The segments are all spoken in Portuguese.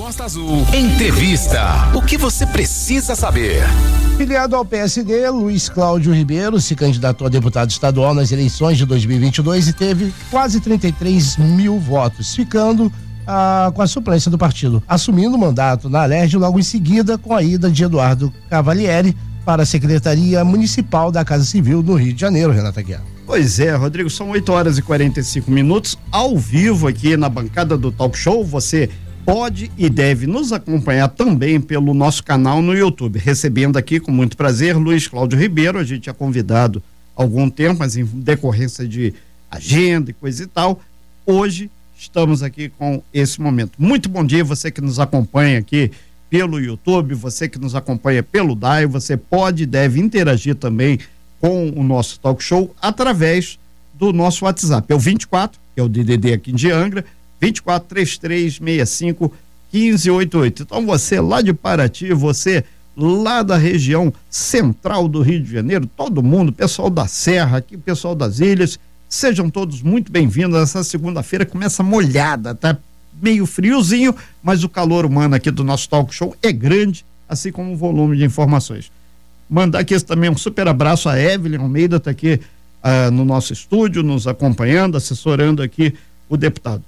Costa Azul. Entrevista. O que você precisa saber? Filiado ao PSD, Luiz Cláudio Ribeiro se candidatou a deputado estadual nas eleições de 2022 e teve quase 33 mil votos, ficando ah, com a suplência do partido, assumindo o mandato na Alerj logo em seguida com a ida de Eduardo Cavalieri para a Secretaria Municipal da Casa Civil do Rio de Janeiro, Renata Guiar. Pois é, Rodrigo, são 8 horas e 45 minutos ao vivo aqui na bancada do Talk Show. Você pode e deve nos acompanhar também pelo nosso canal no YouTube. Recebendo aqui com muito prazer Luiz Cláudio Ribeiro, a gente é convidado há algum tempo, mas em decorrência de agenda e coisa e tal, hoje estamos aqui com esse momento. Muito bom dia, você que nos acompanha aqui pelo YouTube, você que nos acompanha pelo DAI, você pode e deve interagir também com o nosso talk show através do nosso WhatsApp. É o 24, que é o DDD aqui de Angra, 24 3365 1588. Então você lá de Paraty, você lá da região central do Rio de Janeiro, todo mundo, pessoal da Serra, aqui, pessoal das ilhas, sejam todos muito bem-vindos. Essa segunda-feira começa molhada, tá meio friozinho, mas o calor humano aqui do nosso talk show é grande, assim como o volume de informações. Mandar aqui também um super abraço a Evelyn Almeida, está aqui uh, no nosso estúdio, nos acompanhando, assessorando aqui o deputado.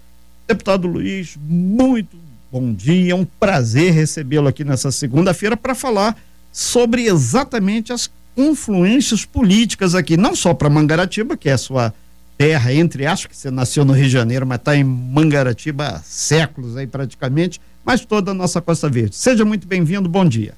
Deputado Luiz, muito bom dia, é um prazer recebê-lo aqui nessa segunda-feira para falar sobre exatamente as influências políticas aqui, não só para Mangaratiba, que é a sua terra, entre acho que você nasceu no Rio de Janeiro, mas está em Mangaratiba há séculos aí praticamente, mas toda a nossa Costa Verde. Seja muito bem-vindo, bom dia.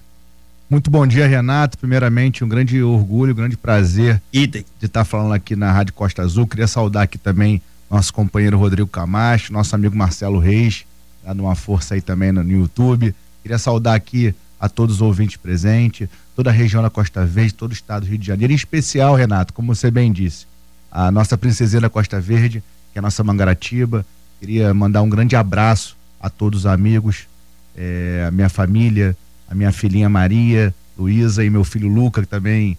Muito bom dia, Renato. Primeiramente, um grande orgulho, um grande prazer Item. de estar falando aqui na Rádio Costa Azul. Queria saudar aqui também nosso companheiro Rodrigo Camacho, nosso amigo Marcelo Reis, dando uma força aí também no, YouTube. Queria saudar aqui a todos os ouvintes presentes, toda a região da Costa Verde, todo o estado do Rio de Janeiro, em especial, Renato, como você bem disse, a nossa princesinha da Costa Verde, que é a nossa Mangaratiba. Queria mandar um grande abraço a todos os amigos, eh, a minha família, a minha filhinha Maria, Luísa e meu filho Luca, que também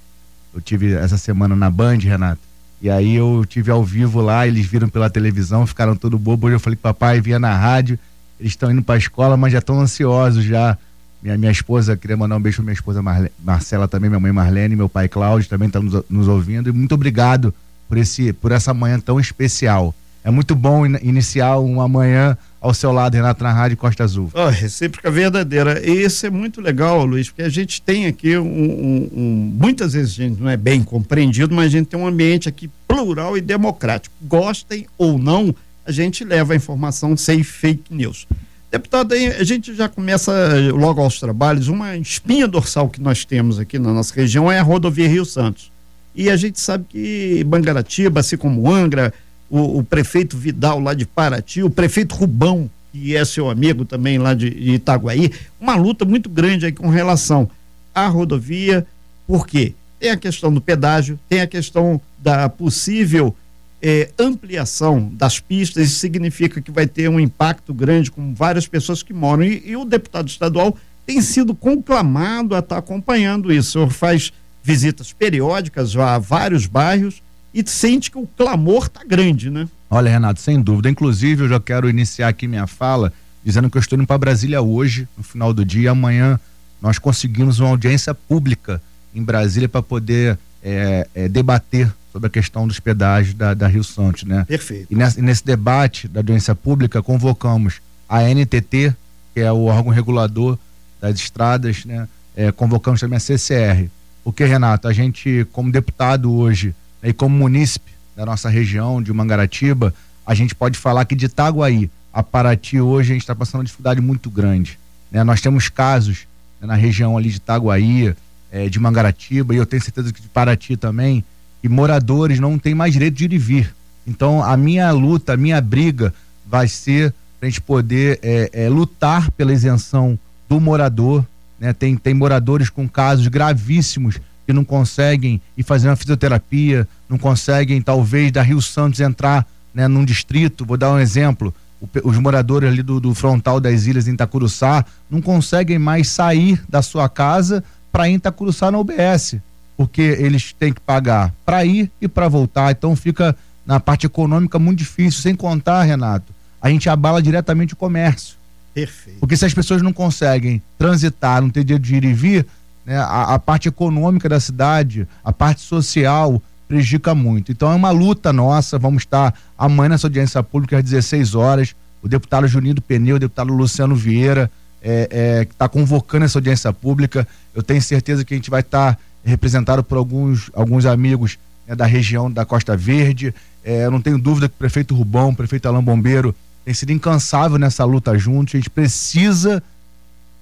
eu tive essa semana na Band, Renato. E aí eu tive ao vivo lá, eles viram pela televisão, ficaram todo bobo. Hoje eu falei papai via na rádio, eles estão indo para a escola, mas já estão ansiosos já. Minha, minha esposa, queria mandar um beijo pra minha esposa Marle, Marcela também, minha mãe Marlene, meu pai Cláudio também estão nos, nos ouvindo. E muito obrigado por, esse, por essa manhã tão especial. É muito bom in, iniciar uma manhã ao seu lado, Renato, na Rádio Costa Azul. Oh, recíproca verdadeira. Isso é muito legal, Luiz, porque a gente tem aqui um, um, um, Muitas vezes a gente não é bem compreendido, mas a gente tem um ambiente aqui plural e democrático. Gostem ou não, a gente leva a informação sem fake news. Deputado, a gente já começa logo aos trabalhos. Uma espinha dorsal que nós temos aqui na nossa região é a rodovia Rio Santos. E a gente sabe que Bangaratiba, assim como Angra, o, o, prefeito Vidal lá de Paraty, o prefeito Rubão, que é seu amigo também lá de, Itaguaí, uma luta muito grande aí com relação à rodovia, por quê? Tem a questão do pedágio, tem a questão da possível eh, ampliação das pistas, isso significa que vai ter um impacto grande com várias pessoas que moram. E, e o deputado estadual tem sido conclamado a estar tá acompanhando isso. O senhor faz visitas periódicas a vários bairros e sente que o clamor está grande, né? Olha, Renato, sem dúvida. Inclusive, eu já quero iniciar aqui minha fala dizendo que eu estou indo para Brasília hoje, no final do dia. Amanhã nós conseguimos uma audiência pública em Brasília para poder é, é, debater sobre a questão dos pedágios da, da Rio Santos, né? Perfeito. E nesse, nesse, debate da audiência pública convocamos a NTT, que é o órgão regulador das estradas, né? É, convocamos também a CCR. Porque, Renato, a gente, como deputado hoje, e como munícipe da nossa região, de Mangaratiba, a gente pode falar que de Itaguaí a Paraty hoje a gente está passando uma dificuldade muito grande. Né? Nós temos casos né, na região ali de Itaguaí, é, de Mangaratiba, e eu tenho certeza que de Paraty também, que moradores não têm mais direito de ir e vir. Então, a minha luta, a minha briga vai ser para a gente poder é, é, lutar pela isenção do morador. Né? Tem, tem moradores com casos gravíssimos que não conseguem ir fazer uma fisioterapia, não conseguem, talvez, da Rio Santos entrar né, num distrito. Vou dar um exemplo. O, os moradores ali do, do, frontal das ilhas em Itacuruçá não conseguem mais sair da sua casa para ir em Itacuruçá na UBS, porque eles têm que pagar para ir e para voltar. Então fica na parte econômica muito difícil, sem contar, Renato, a gente abala diretamente o comércio. Perfeito. Porque se as pessoas não conseguem transitar, não ter dia de ir e vir, né, a, a parte econômica da cidade, a parte social, prejudica muito. Então é uma luta nossa, vamos estar amanhã nessa audiência pública às 16 horas. O deputado Juninho do Pneu, o deputado Luciano Vieira, é, é, que está convocando essa audiência pública. Eu tenho certeza que a gente vai estar tá representado por alguns, alguns amigos né, da região da Costa Verde. É, eu não tenho dúvida que o prefeito Rubão, o prefeito Alain Bombeiro, tem sido incansável nessa luta juntos. A gente precisa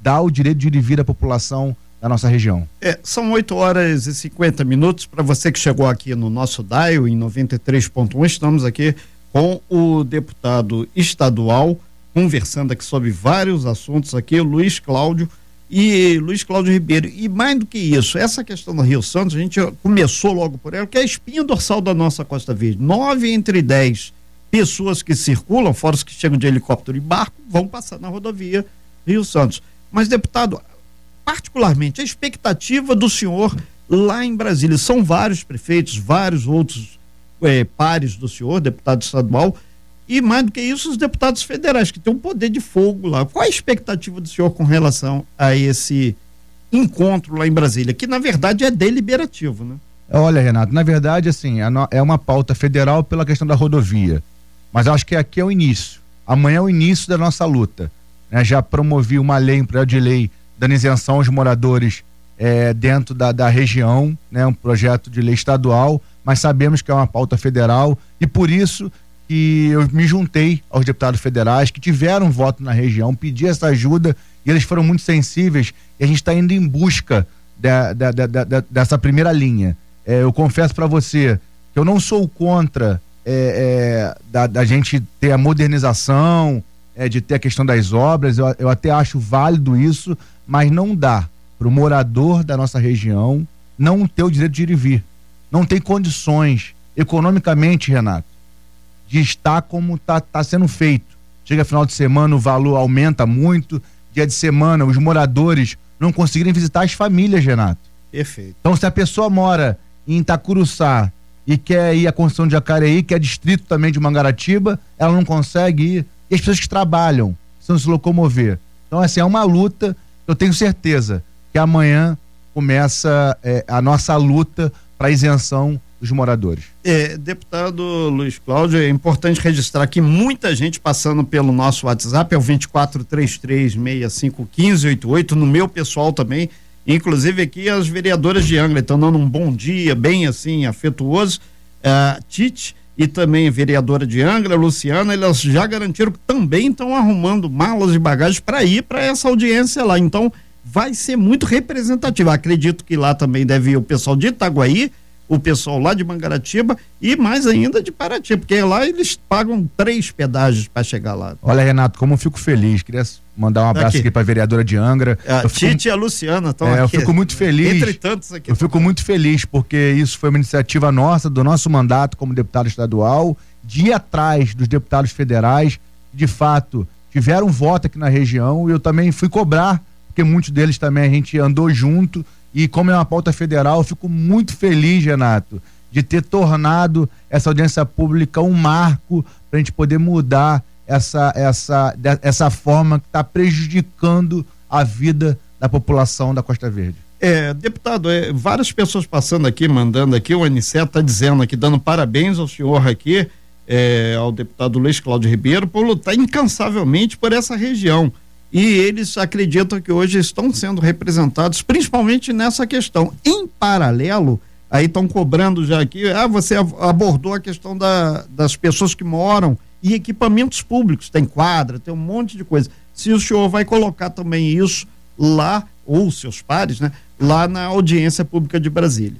dar o direito de ir e vir à população da nossa região. É, são 8 horas e 50 minutos. Para você que chegou aqui no nosso DAIO em 93.1, estamos aqui com o deputado estadual, conversando aqui sobre vários assuntos aqui, Luiz Cláudio e Luiz Cláudio Ribeiro. E mais do que isso, essa questão do Rio Santos, a gente começou logo por ela, que é a espinha dorsal da nossa Costa Verde. Nove entre dez pessoas que circulam, fora os que chegam de helicóptero e barco, vão passar na rodovia Rio Santos. Mas, deputado, particularmente, a expectativa do senhor lá em Brasília, são vários prefeitos, vários outros é, pares do senhor, deputado estadual, e mais do que isso, os deputados federais, que têm um poder de fogo lá. Qual a expectativa do senhor com relação a esse encontro lá em Brasília, que na verdade é deliberativo, né? Olha, Renato, na verdade, assim, é uma pauta federal pela questão da rodovia. Mas acho que aqui é o início. Amanhã é o início da nossa luta. Né? Já promovi uma lei, um projeto de lei dando isenção aos moradores é, dentro da, da região, né? um projeto de lei estadual, mas sabemos que é uma pauta federal e por isso que eu me juntei aos deputados federais que tiveram voto na região, pedi essa ajuda e eles foram muito sensíveis e a gente está indo em busca dessa primeira linha. É, eu confesso para você que eu não sou contra é, é, da, gente ter a modernização, é, de ter a questão das obras, eu, eu até acho válido isso, mas não dá para o morador da nossa região não ter o direito de ir e vir. Não tem condições economicamente, Renato, de estar como está tá sendo feito. Chega final de semana, o valor aumenta muito. Dia de semana, os moradores não conseguirem visitar as famílias, Renato. Perfeito. Então, se a pessoa mora em Itacuruçá, e quer ir à construção de Jacareí, que é distrito também de Mangaratiba, ela não consegue ir. As pessoas que trabalham precisam se locomover. Então, assim, é uma luta. Eu tenho certeza que amanhã começa é, a nossa luta para isenção dos moradores. É, deputado Luiz Cláudio, é importante registrar que muita gente passando pelo nosso WhatsApp, é o 2433651588, no meu pessoal também, Inclusive aqui as vereadoras de Angra estão dando um bom dia, bem assim, afetuoso. Uh, Tite e também vereadora de Angra, Luciana, elas já garantiram que também estão arrumando malas e bagagens para ir para essa audiência lá. Então, vai ser muito representativo. Acredito que lá também deve ir o pessoal de Itaguaí, o pessoal lá de Mangaratiba e mais ainda de Paraty, porque lá eles pagam três pedágios para chegar lá. Olha, Renato, como eu fico feliz. Queria mandar um abraço aqui, aqui para a vereadora de Angra. A fico, Tite e a Luciana estão é, aqui. Eu fico muito feliz. Entre tantos aqui. Eu fico muito feliz porque isso foi uma iniciativa nossa, do nosso mandato como deputado estadual, de ir atrás dos deputados federais, de fato, tiveram voto aqui na região e eu também fui cobrar, porque muitos deles também a gente andou junto e como é uma pauta federal, eu fico muito feliz, Renato, de ter tornado essa audiência pública um marco para a gente poder mudar essa, essa, essa forma que está prejudicando a vida da população da Costa Verde. É, deputado, é, várias pessoas passando aqui, mandando aqui, o Aniceto está dizendo aqui, dando parabéns ao senhor aqui, é, ao deputado Luiz Cláudio Ribeiro, por lutar incansavelmente por essa região e eles acreditam que hoje estão sendo representados principalmente nessa questão. Em paralelo, aí estão cobrando já aqui, ah, você abordou a questão da, das pessoas que moram e equipamentos públicos, tem quadra, tem um monte de coisa. Se o senhor vai colocar também isso lá, ou seus pares, né, lá na audiência pública de Brasília.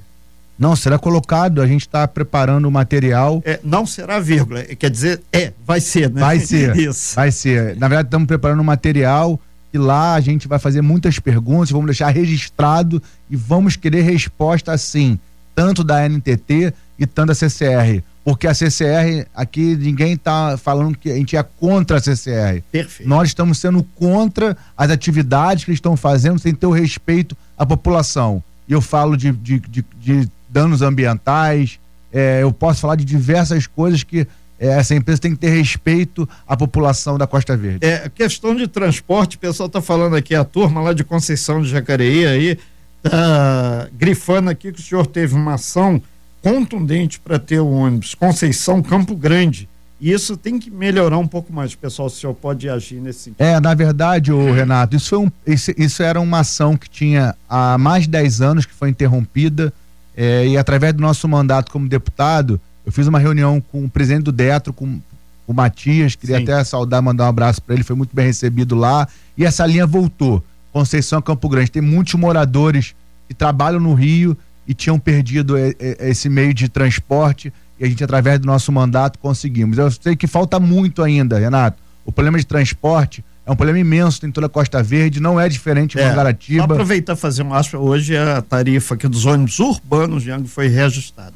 Não, será colocado, a gente está preparando o material. É, não será vírgula, é, quer dizer, é, vai ser, né? Vai ser. Isso. Vai ser. Na verdade, estamos preparando o material e lá a gente vai fazer muitas perguntas, vamos deixar registrado e vamos querer resposta sim, tanto da NTT e tanto da CCR. Porque a CCR, aqui ninguém está falando que a gente é contra a CCR. Perfeito. Nós estamos sendo contra as atividades que eles estão fazendo sem ter o respeito à população. E eu falo de, de, de, de danos ambientais, é, eu posso falar de diversas coisas que é, essa empresa tem que ter respeito à população da Costa Verde. É, questão de transporte, o pessoal está falando aqui, a turma lá de Conceição de Jacareí aí, tá grifando aqui que o senhor teve uma ação contundente para ter o ônibus Conceição Campo Grande. E isso tem que melhorar um pouco mais, pessoal. O senhor pode agir nesse sentido. É, na verdade, o Renato, isso, foi um, isso, isso, era uma ação que tinha há mais de 10 anos que foi interrompida. É, e através do nosso mandato como deputado, eu fiz uma reunião com o presidente do Detro, com o Matias, queria Sim. até saudar, mandar um abraço para ele, foi muito bem recebido lá. E essa linha voltou. Conceição Campo Grande. Tem muitos moradores que trabalham no Rio e tinham perdido esse meio de transporte e a gente, através do nosso mandato, conseguimos. Eu sei que falta muito ainda, Renato. O problema de transporte é um problema imenso, tem toda a Costa Verde, não é diferente em é, Mangaratiba. Vou aproveitar e fazer um aspa, hoje a tarifa aqui dos ônibus urbanos de Angra foi reajustada.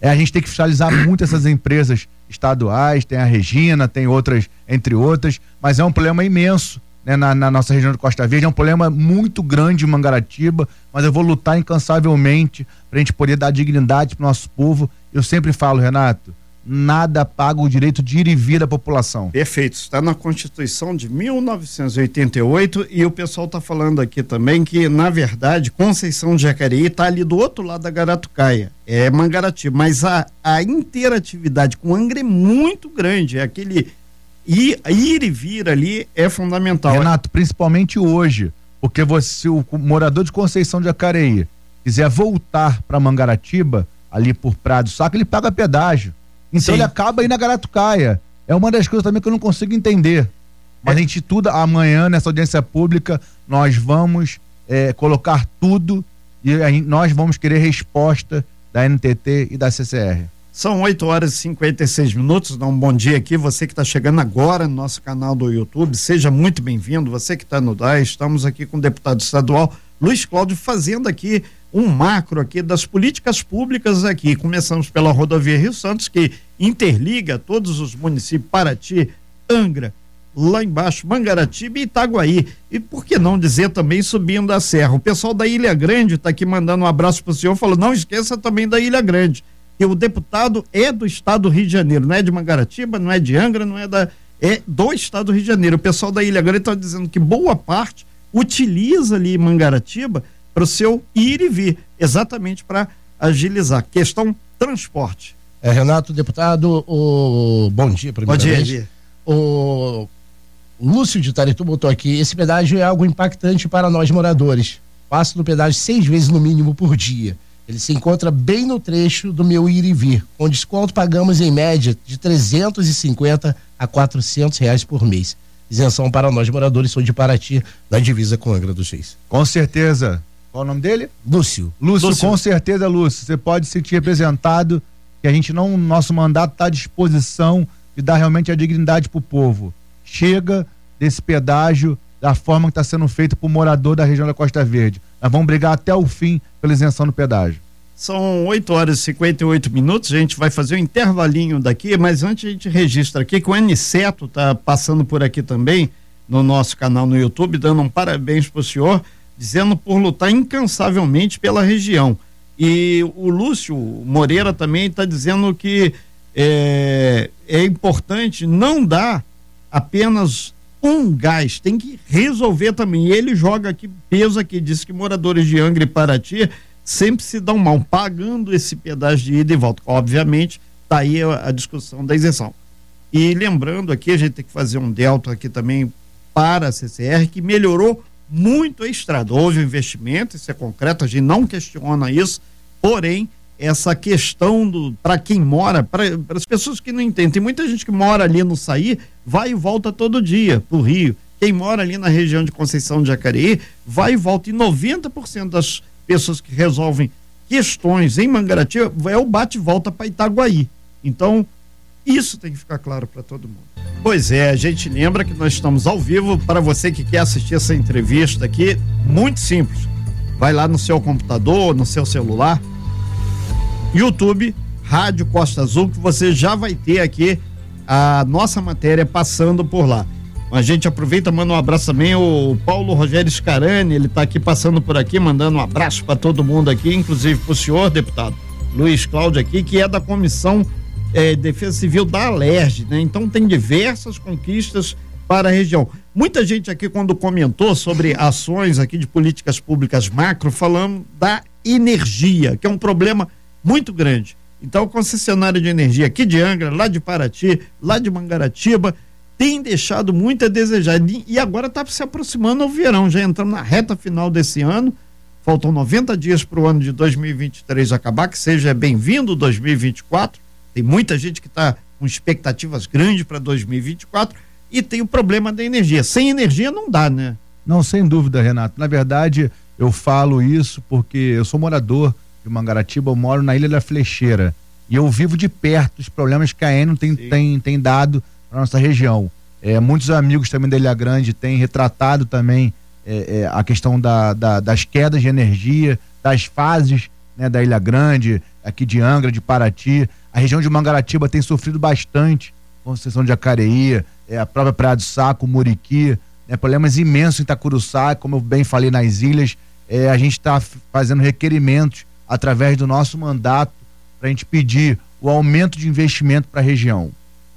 É, a gente tem que fiscalizar muito essas empresas estaduais, tem a Regina, tem outras, entre outras, mas é um problema imenso né, na, na, nossa região de Costa Verde. É um problema muito grande em Mangaratiba, mas eu vou lutar incansavelmente para a gente poder dar dignidade para o nosso povo. Eu sempre falo, Renato, nada paga o direito de ir e vir da população. Perfeito, está na Constituição de 1988 e o pessoal está falando aqui também que, na verdade, Conceição de Jacareí está ali do outro lado da Garatucaia, é Mangaratiba, mas a, a interatividade com Angra é muito grande, é aquele ir, ir e vir ali é fundamental. Renato, principalmente hoje, porque você, o morador de Conceição de Jacareí quiser voltar para Mangaratiba, ali por Prado Saco, ele paga pedágio. Então Sim. ele acaba indo na Garatucaia. É uma das coisas também que eu não consigo entender. Mas é. a gente tudo, amanhã, nessa audiência pública, nós vamos é, colocar tudo e aí nós vamos querer resposta da NTT e da CCR. São 8 horas e 56 minutos. Dá um bom dia aqui. Você que está chegando agora no nosso canal do YouTube, seja muito bem-vindo. Você que está no DAE, estamos aqui com o deputado estadual Luiz Cláudio fazendo aqui um macro aqui das políticas públicas aqui. Começamos pela rodovia Rio Santos, que interliga todos os municípios Paraty, Angra, lá embaixo, Mangaratiba e Itaguaí. E por que não dizer também subindo a serra? O pessoal da Ilha Grande está aqui mandando um abraço para o senhor, falou: não esqueça também da Ilha Grande. E o deputado é do estado do Rio de Janeiro, não é de Mangaratiba, não é de Angra, não é da. É do estado do Rio de Janeiro. O pessoal da Ilha Grande está dizendo que boa parte utiliza ali Mangaratiba para o seu ir e vir, exatamente para agilizar. Questão transporte. É, Renato, deputado, o... bom dia, primeiramente. Bom dia, dia. O Lúcio de Taritu botou aqui, esse pedágio é algo impactante para nós moradores. Passo no pedágio seis vezes no mínimo por dia. Ele se encontra bem no trecho do meu ir e vir. Com desconto pagamos em média de 350 a 400 reais por mês. Isenção para nós moradores, sou de Paraty, na divisa com Angra dos Reis. Com certeza. Qual o nome dele? Lúcio. Lúcio, Lúcio. com certeza, Lúcio. Você pode se sentir representado, que a gente não, nosso mandato está à disposição de dar realmente a dignidade para o povo. Chega desse pedágio da forma que está sendo feito para o morador da região da Costa Verde. Nós vamos brigar até o fim pela isenção do pedágio. São 8 horas e 58 minutos, a gente vai fazer um intervalinho daqui, mas antes a gente registra aqui que o Aniceto está passando por aqui também, no nosso canal no YouTube, dando um parabéns para o senhor dizendo por lutar incansavelmente pela região. E o Lúcio Moreira também está dizendo que é, é importante não dar apenas um gás, tem que resolver também. E ele joga aqui peso aqui, diz que moradores de Angra e Paraty sempre se dão mal, pagando esse pedágio de ida e volta. Obviamente, está aí a, a discussão da isenção. E lembrando aqui, a gente tem que fazer um delta aqui também para a CCR, que melhorou muito estrada. Houve investimento, isso é concreto, a gente não questiona isso, porém, essa questão do para quem mora, para as pessoas que não entendem, tem muita gente que mora ali no Saí, vai e volta todo dia para o Rio. Quem mora ali na região de Conceição de Jacareí, vai e volta. E 90% das pessoas que resolvem questões em Mangaratiba é o bate e volta para Itaguaí. Então, isso tem que ficar claro para todo mundo. Pois é, a gente lembra que nós estamos ao vivo para você que quer assistir essa entrevista aqui, muito simples. Vai lá no seu computador, no seu celular, YouTube, Rádio Costa Azul, que você já vai ter aqui a nossa matéria passando por lá. A gente aproveita, manda um abraço também o Paulo Rogério Scarani, ele está aqui passando por aqui, mandando um abraço para todo mundo aqui, inclusive para o senhor, deputado Luiz Cláudio aqui, que é da comissão é, Defesa Civil da Alerj, né? Então tem diversas conquistas para a região. Muita gente aqui, quando comentou sobre ações aqui de políticas públicas macro, falando da energia, que é um problema muito grande. Então, o concessionário de energia aqui de Angra, lá de Paraty, lá de Mangaratiba, tem deixado muito a desejar. E agora está se aproximando o verão, já entramos na reta final desse ano. Faltam 90 dias para o ano de 2023 acabar, que seja bem-vindo 2024. Tem muita gente que está com expectativas grandes para 2024 e tem o problema da energia. Sem energia não dá, né? Não, sem dúvida, Renato. Na verdade, eu falo isso porque eu sou morador de Mangaratiba, eu moro na Ilha da Flecheira e eu vivo de perto os problemas que a Enel tem, tem, tem dado para nossa região. É, muitos amigos também da Ilha Grande têm retratado também é, é, a questão da, da, das quedas de energia, das fases né, da Ilha Grande, aqui de Angra, de Paraty. A região de Mangaratiba tem sofrido bastante, Conceição de Jacareí, é, a própria Praia do Saco, Muriqui, né, problemas imensos em Itacuruçá, como eu bem falei nas ilhas. É, a gente está fazendo requerimentos através do nosso mandato para a gente pedir o aumento de investimento para a região.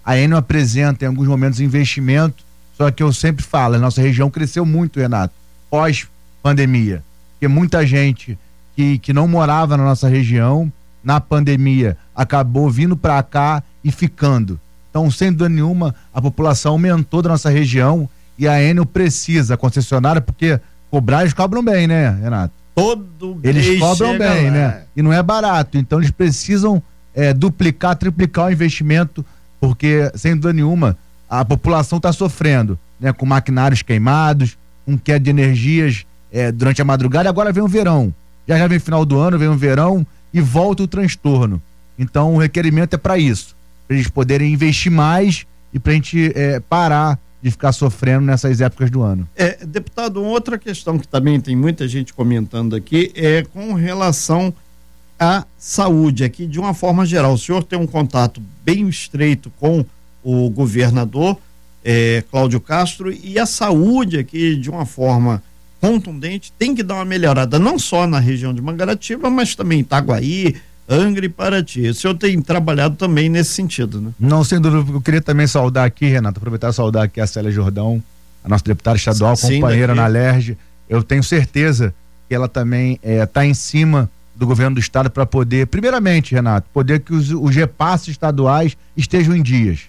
A Enel apresenta em alguns momentos investimento, só que eu sempre falo, a nossa região cresceu muito, Renato, pós pandemia, porque muita gente que, que não morava na nossa região na pandemia acabou vindo para cá e ficando. Então, sem dúvida nenhuma, a população aumentou da nossa região e a Enel precisa, a concessionária, porque cobrar eles cobram bem, né, Renato? Todo Eles cobram bem, lá. né? E não é barato. Então, eles precisam é, duplicar, triplicar o investimento, porque, sem dúvida nenhuma, a população está sofrendo, né? Com maquinários queimados, com queda de energias é, durante a madrugada. Agora vem o verão. Já já vem final do ano, vem o verão e volta o transtorno. Então, o requerimento é para isso, para eles poderem investir mais e para a gente é, parar de ficar sofrendo nessas épocas do ano. É, deputado, outra questão que também tem muita gente comentando aqui é com relação à saúde aqui de uma forma geral. O senhor tem um contato bem estreito com o governador é, Cláudio Castro e a saúde aqui de uma forma contundente tem que dar uma melhorada não só na região de Mangaratiba, mas também em Itaguaí, Angra e Paraty. O senhor tem trabalhado também nesse sentido, né? Não, sem dúvida. Eu queria também saudar aqui, Renato, aproveitar e saudar aqui a Célia Jordão, a nossa deputada estadual, Sim, companheira daqui. na LERJ. Eu tenho certeza que ela também está eh, em cima do governo do estado para poder, primeiramente, Renato, poder que os, os repasses estaduais estejam em dias.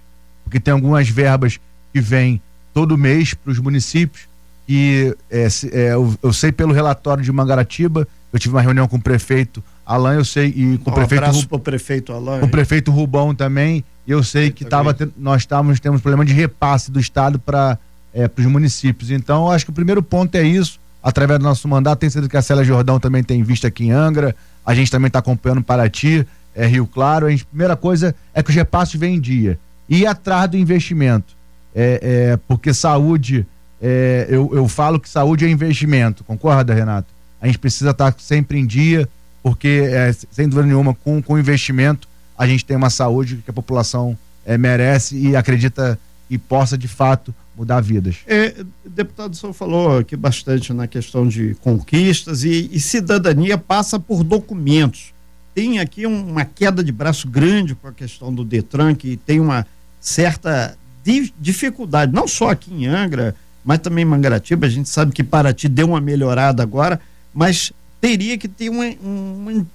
Porque tem algumas verbas que vêm todo mês para os municípios e é, é, eu, eu, sei pelo relatório de Mangaratiba, eu tive uma reunião com o prefeito Alain, eu sei, e com um o prefeito. Abraço pro prefeito Alain. Com o prefeito Rubão também. Eu sei que tava, nós estávamos, temos problema de repasse do Estado para é, os municípios. Então, acho que o primeiro ponto é isso. Através do nosso mandato, tem sido que a Célia Jordão também tem visto aqui em Angra. A gente também está acompanhando Paraty, é, Rio Claro. A, gente, primeira coisa é que os repasses vêm em dia. E ir atrás do investimento. É, é, porque saúde, é, eu, eu falo que saúde é investimento. Concorda, Renato? A gente precisa estar sempre em dia porque, é, sem dúvida nenhuma, com, com investimento, a gente tem uma saúde que a população é, merece e acredita e possa, de fato, mudar vidas. É, deputado, o senhor falou aqui bastante na questão de conquistas e, e cidadania passa por documentos. Tem aqui um, uma queda de braço grande com a questão do Detran, que tem uma certa di dificuldade, não só aqui em Angra, mas também em Mangaratiba. A gente sabe que Paraty deu uma melhorada agora, mas teria que ter um, um,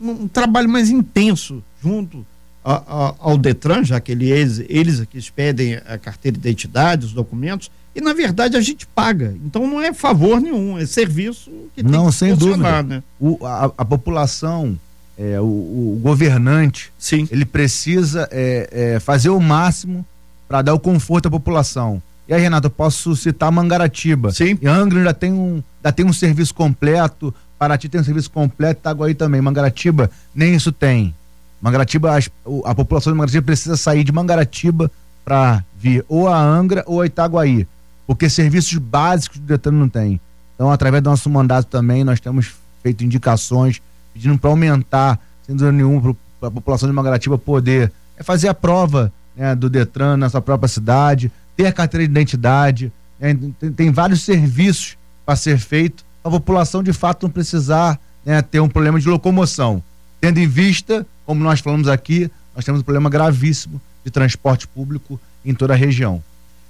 um trabalho mais intenso junto a, a, ao Detran, já que eles, eles aqui expedem a carteira de identidade, os documentos, e na verdade a gente paga. Então não é favor nenhum, é serviço que não, tem que sem dúvida. Né? O, a, a população, é, o, o, governante, Sim. ele precisa é, é, fazer o máximo para dar o conforto à população. E aí, Renato, eu posso citar Mangaratiba. Sim. E Angra ainda tem um, ainda tem um serviço completo, Paraty tem um serviço completo, Itaguaí também. Mangaratiba, nem isso tem. Mangaratiba, a, a população de Mangaratiba precisa sair de Mangaratiba para vir ou a Angra ou a Itaguaí, porque serviços básicos do Detran não tem. Então, através do nosso mandato também, nós temos feito indicações pedindo para aumentar, sem dúvida nenhuma, para a população de Mangaratiba poder é fazer a prova né, do Detran na sua própria cidade, ter a carteira de identidade. Né, tem, tem vários serviços para ser feito a população de fato não precisar né, ter um problema de locomoção. Tendo em vista, como nós falamos aqui, nós temos um problema gravíssimo de transporte público em toda a região.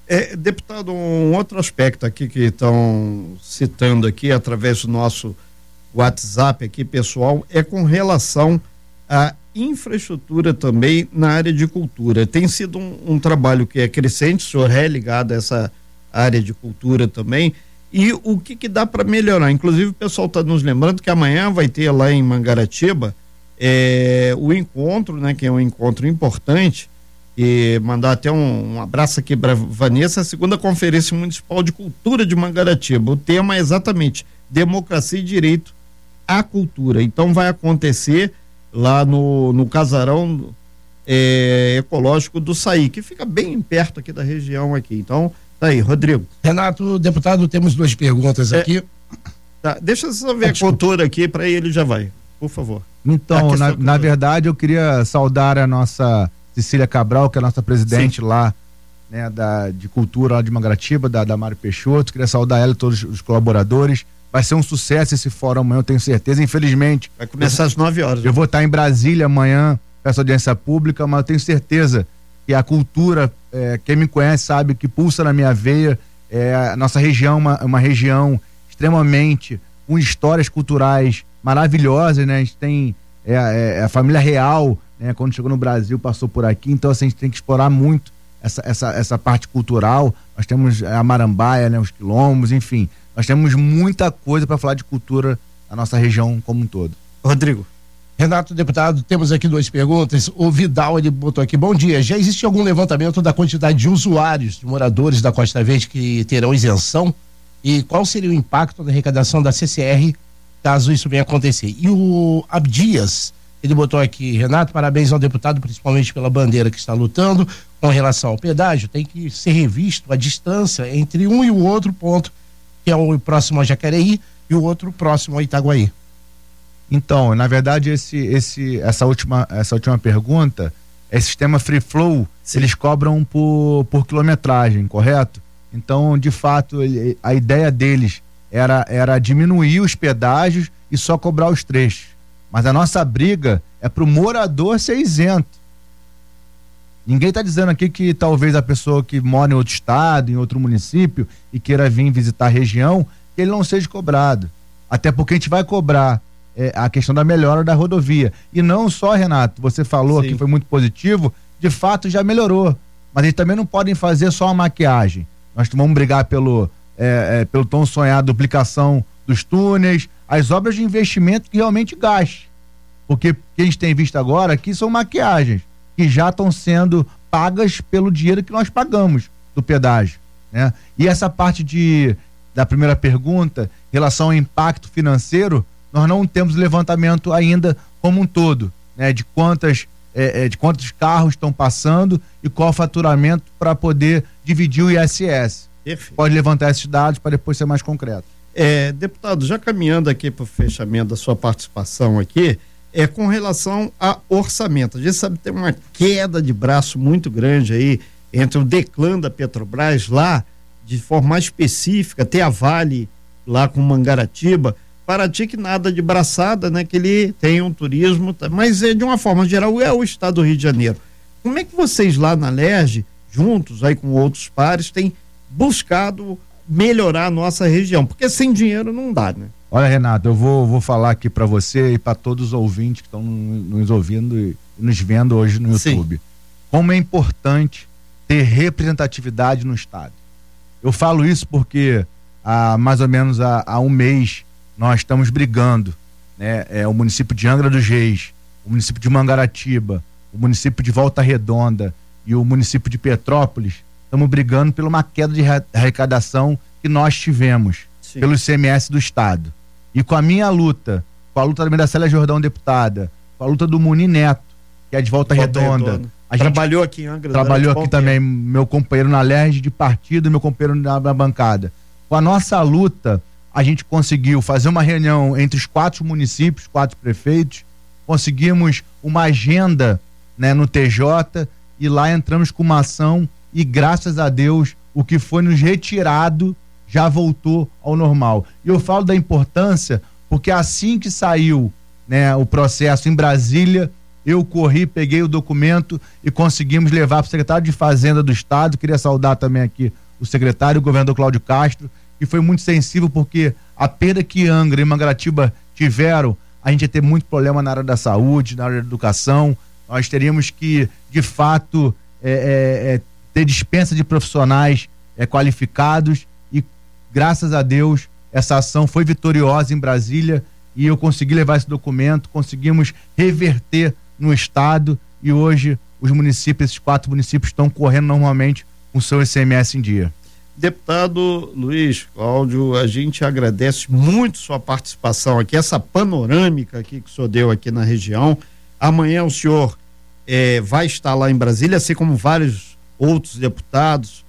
É, deputado, um outro aspecto aqui que estão citando aqui através do nosso WhatsApp aqui, pessoal, é com relação à infraestrutura também na área de cultura. Tem sido um, um trabalho que é crescente, o senhor é ligado a essa área de cultura também. E o que, que dá para melhorar? Inclusive, o pessoal está nos lembrando que amanhã vai ter lá em Mangaratiba é, o encontro, né, que é um encontro importante. E mandar até um, um abraço aqui para Vanessa, a segunda Conferência Municipal de Cultura de Mangaratiba. O tema é exatamente democracia e direito à cultura. Então vai acontecer lá no, no casarão é, ecológico do Saí, que fica bem perto aqui da região aqui. Então, tá aí, Rodrigo. Renato, deputado, temos duas perguntas é, aqui. Tá, deixa eu só ver ah, a cultura aqui, para ele já vai, por favor. Então, na, na, verdade, eu queria saudar a nossa Cecília Cabral, que é a nossa presidente Sim. lá, né, da, de cultura lá de Mangratiba, da, da Mário Peixoto. Queria saudar ela e todos os colaboradores. Vai ser um sucesso esse fórum amanhã, eu tenho certeza. Infelizmente. Vai começar eu, às 9 horas. Eu vou estar em Brasília amanhã, peço audiência pública, mas eu tenho certeza que a cultura, é, quem me conhece sabe que pulsa na minha veia. É, a nossa região é uma, uma região extremamente com histórias culturais maravilhosas, né? A gente tem é, é, a família real, né? Quando chegou no Brasil passou por aqui, então assim, a gente tem que explorar muito essa, essa, essa parte cultural. Nós temos a Marambaia, né? Os quilombos, enfim. Nós temos muita coisa para falar de cultura na nossa região como um todo. Rodrigo. Renato, deputado, temos aqui duas perguntas. O Vidal, ele botou aqui, bom dia, já existe algum levantamento da quantidade de usuários, de moradores da Costa Verde que terão isenção? E qual seria o impacto da arrecadação da CCR caso isso venha acontecer? E o Abdias, ele botou aqui, Renato, parabéns ao deputado, principalmente pela bandeira que está lutando com relação ao pedágio. Tem que ser revisto a distância entre um e o outro ponto que é o próximo a Jacareí e o outro próximo a Itaguaí. Então, na verdade, esse, esse, essa, última, essa última pergunta, é sistema free flow, Sim. eles cobram por, por quilometragem, correto? Então, de fato, a ideia deles era, era diminuir os pedágios e só cobrar os trechos. Mas a nossa briga é para o morador ser isento. Ninguém está dizendo aqui que talvez a pessoa que mora em outro estado, em outro município e queira vir visitar a região, que ele não seja cobrado. Até porque a gente vai cobrar é, a questão da melhora da rodovia. E não só, Renato, você falou Sim. que foi muito positivo, de fato já melhorou. Mas eles também não podem fazer só a maquiagem. Nós vamos brigar pelo, é, é, pelo tão sonhado duplicação dos túneis, as obras de investimento que realmente gaste. Porque o que a gente tem visto agora aqui são maquiagens que já estão sendo pagas pelo dinheiro que nós pagamos do pedágio. Né? E essa parte de, da primeira pergunta, em relação ao impacto financeiro, nós não temos levantamento ainda como um todo, né? De quantas é, é, de quantos carros estão passando e qual o faturamento para poder dividir o ISS. Perfeito. Pode levantar esses dados para depois ser mais concreto. É, deputado, já caminhando aqui para o fechamento da sua participação aqui, é com relação a orçamento. A gente sabe que tem uma queda de braço muito grande aí entre o declã da Petrobras lá, de forma específica, até a Vale lá com Mangaratiba. Paraty que nada de braçada, né? Que ele tem um turismo, mas é de uma forma geral é o estado do Rio de Janeiro. Como é que vocês lá na LERJ, juntos aí com outros pares, têm buscado melhorar a nossa região? Porque sem dinheiro não dá, né? Olha, Renato, eu vou, vou falar aqui para você e para todos os ouvintes que estão nos ouvindo e nos vendo hoje no YouTube. Sim. Como é importante ter representatividade no Estado. Eu falo isso porque há mais ou menos há, há um mês nós estamos brigando, né? É, o município de Angra dos Reis, o município de Mangaratiba, o município de Volta Redonda e o município de Petrópolis estamos brigando por uma queda de arrecadação que nós tivemos Sim. pelo ICMS do Estado. E com a minha luta, com a luta também da Célia Jordão, deputada, com a luta do Muni Neto, que é de Volta, Volta Redonda. Redonda. A trabalhou aqui em Angra. Trabalhou aqui também, meu companheiro na LERJ de partido, meu companheiro na, na bancada. Com a nossa luta, a gente conseguiu fazer uma reunião entre os quatro municípios, quatro prefeitos, conseguimos uma agenda né, no TJ e lá entramos com uma ação e graças a Deus o que foi nos retirado já voltou ao normal. E eu falo da importância porque assim que saiu né, o processo em Brasília, Eu corri, peguei o documento e conseguimos levar para o secretário de Fazenda do Estado. Queria saudar também aqui o secretário, o governador Cláudio Castro, que foi muito sensível porque a perda que Angra e Mangaratiba tiveram, a gente ia ter muito problema na área da saúde, na área da educação. Nós teríamos que, de fato, é, é, é, ter dispensa de profissionais é, qualificados graças a Deus, essa ação foi vitoriosa em Brasília e eu consegui levar esse documento, conseguimos reverter no estado e hoje os municípios, esses quatro municípios estão correndo normalmente com seu ICMS em dia. Deputado Luiz Cláudio, a gente agradece muito sua participação aqui, essa panorâmica aqui que o senhor deu aqui na região. Amanhã o senhor eh, vai estar lá em Brasília, assim como vários outros deputados,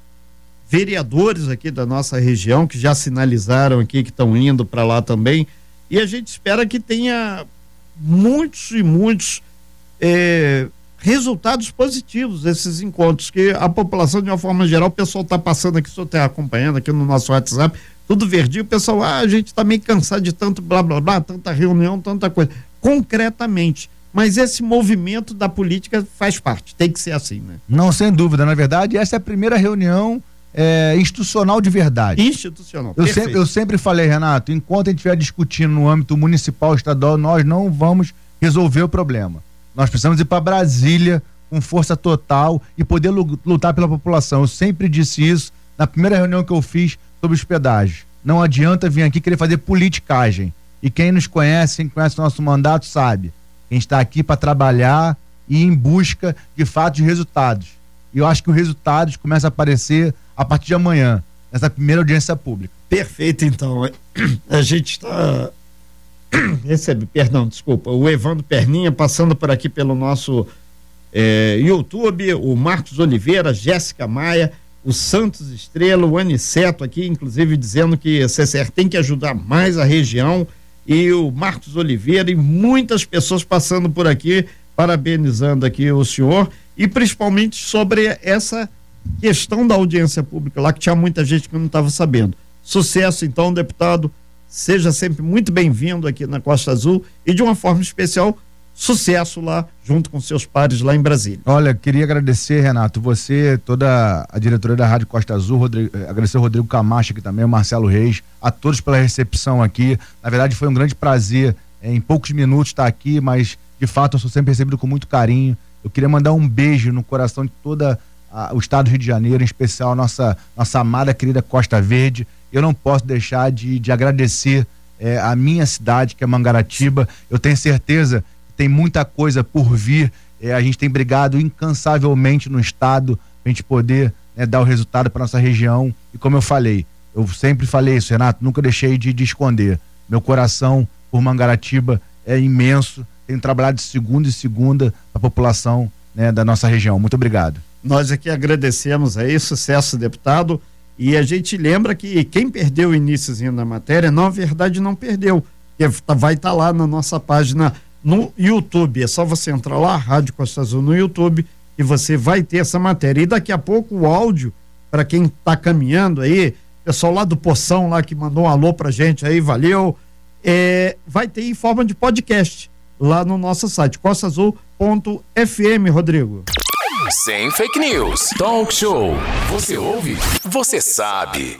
vereadores aqui da nossa região que já sinalizaram aqui que estão indo para lá também. E a gente espera que tenha muitos e muitos eh, resultados positivos desses encontros, que a população, de uma forma geral, o pessoal está passando aqui, o senhor está acompanhando aqui no nosso WhatsApp, tudo verdinho, o pessoal, ah, a gente está meio cansado de tanto blá blá blá, tanta reunião, tanta coisa. Concretamente. Mas esse movimento da política faz parte, tem que ser assim, né? Não, sem dúvida. Na verdade, essa é a primeira reunião é, institucional de verdade. Institucional. Eu sempre, eu sempre falei, Renato, enquanto a gente estiver discutindo no âmbito municipal, estadual, nós não vamos resolver o problema. Nós precisamos ir para Brasília com força total e poder lutar pela população. Eu sempre disse isso na primeira reunião que eu fiz sobre hospedagem. Não adianta vir aqui querer fazer politicagem. E quem nos conhece, quem conhece o nosso mandato, sabe. A gente está aqui para trabalhar e em busca de fato de resultados. E eu acho que os resultados começam a aparecer a partir de amanhã, nessa primeira audiência pública. Perfeito, então. A gente está recebe, perdão, desculpa, o Evandro Perninha passando por aqui pelo nosso é, YouTube, o Marcos Oliveira, Jéssica Maia, o Santos Estrela, o Aniceto aqui, inclusive dizendo que a CCR tem que ajudar mais a região e o Marcos Oliveira e muitas pessoas passando por aqui, parabenizando aqui o senhor e principalmente sobre essa questão da audiência pública lá que tinha muita gente que não estava sabendo. Sucesso então, deputado Seja sempre muito bem-vindo aqui na Costa Azul e de uma forma especial, sucesso lá junto com seus pares lá em Brasília. Olha, queria agradecer, Renato, você, toda a diretoria da Rádio Costa Azul, Rodrigo, eh, agradecer o Rodrigo Camacho aqui também, o Marcelo Reis, a todos pela recepção aqui. Na verdade, foi um grande prazer eh, em poucos minutos estar aqui, mas de fato eu sou sempre recebido com muito carinho. Eu queria mandar um beijo no coração de toda o estado do Rio de Janeiro, em especial a nossa, nossa amada querida Costa Verde eu não posso deixar de, de agradecer é, a minha cidade, que é Mangaratiba. Eu tenho certeza que tem muita coisa por vir. É, a gente tem brigado incansavelmente no estado para a gente poder né, dar o resultado para nossa região. E como eu falei, eu sempre falei isso, Renato, nunca deixei de, de esconder. Meu coração por Mangaratiba é imenso. Tenho trabalhado de segunda e segunda a população né, da nossa região. Muito obrigado. Nós aqui agradecemos aí, sucesso, deputado. E a gente lembra que quem perdeu o iníciozinho da matéria, na verdade não perdeu. Tá, vai estar tá lá na nossa página no YouTube. É só você entrar lá, Rádio Costa Azul no YouTube, e você vai ter essa matéria. E daqui a pouco o áudio, para quem está caminhando aí, pessoal lá do Poção lá que mandou um alô pra gente aí, valeu. É, vai ter em forma de podcast lá no nosso site, costaazul.fm, Rodrigo. Sem fake news. Talk show. Você ouve? Você sabe.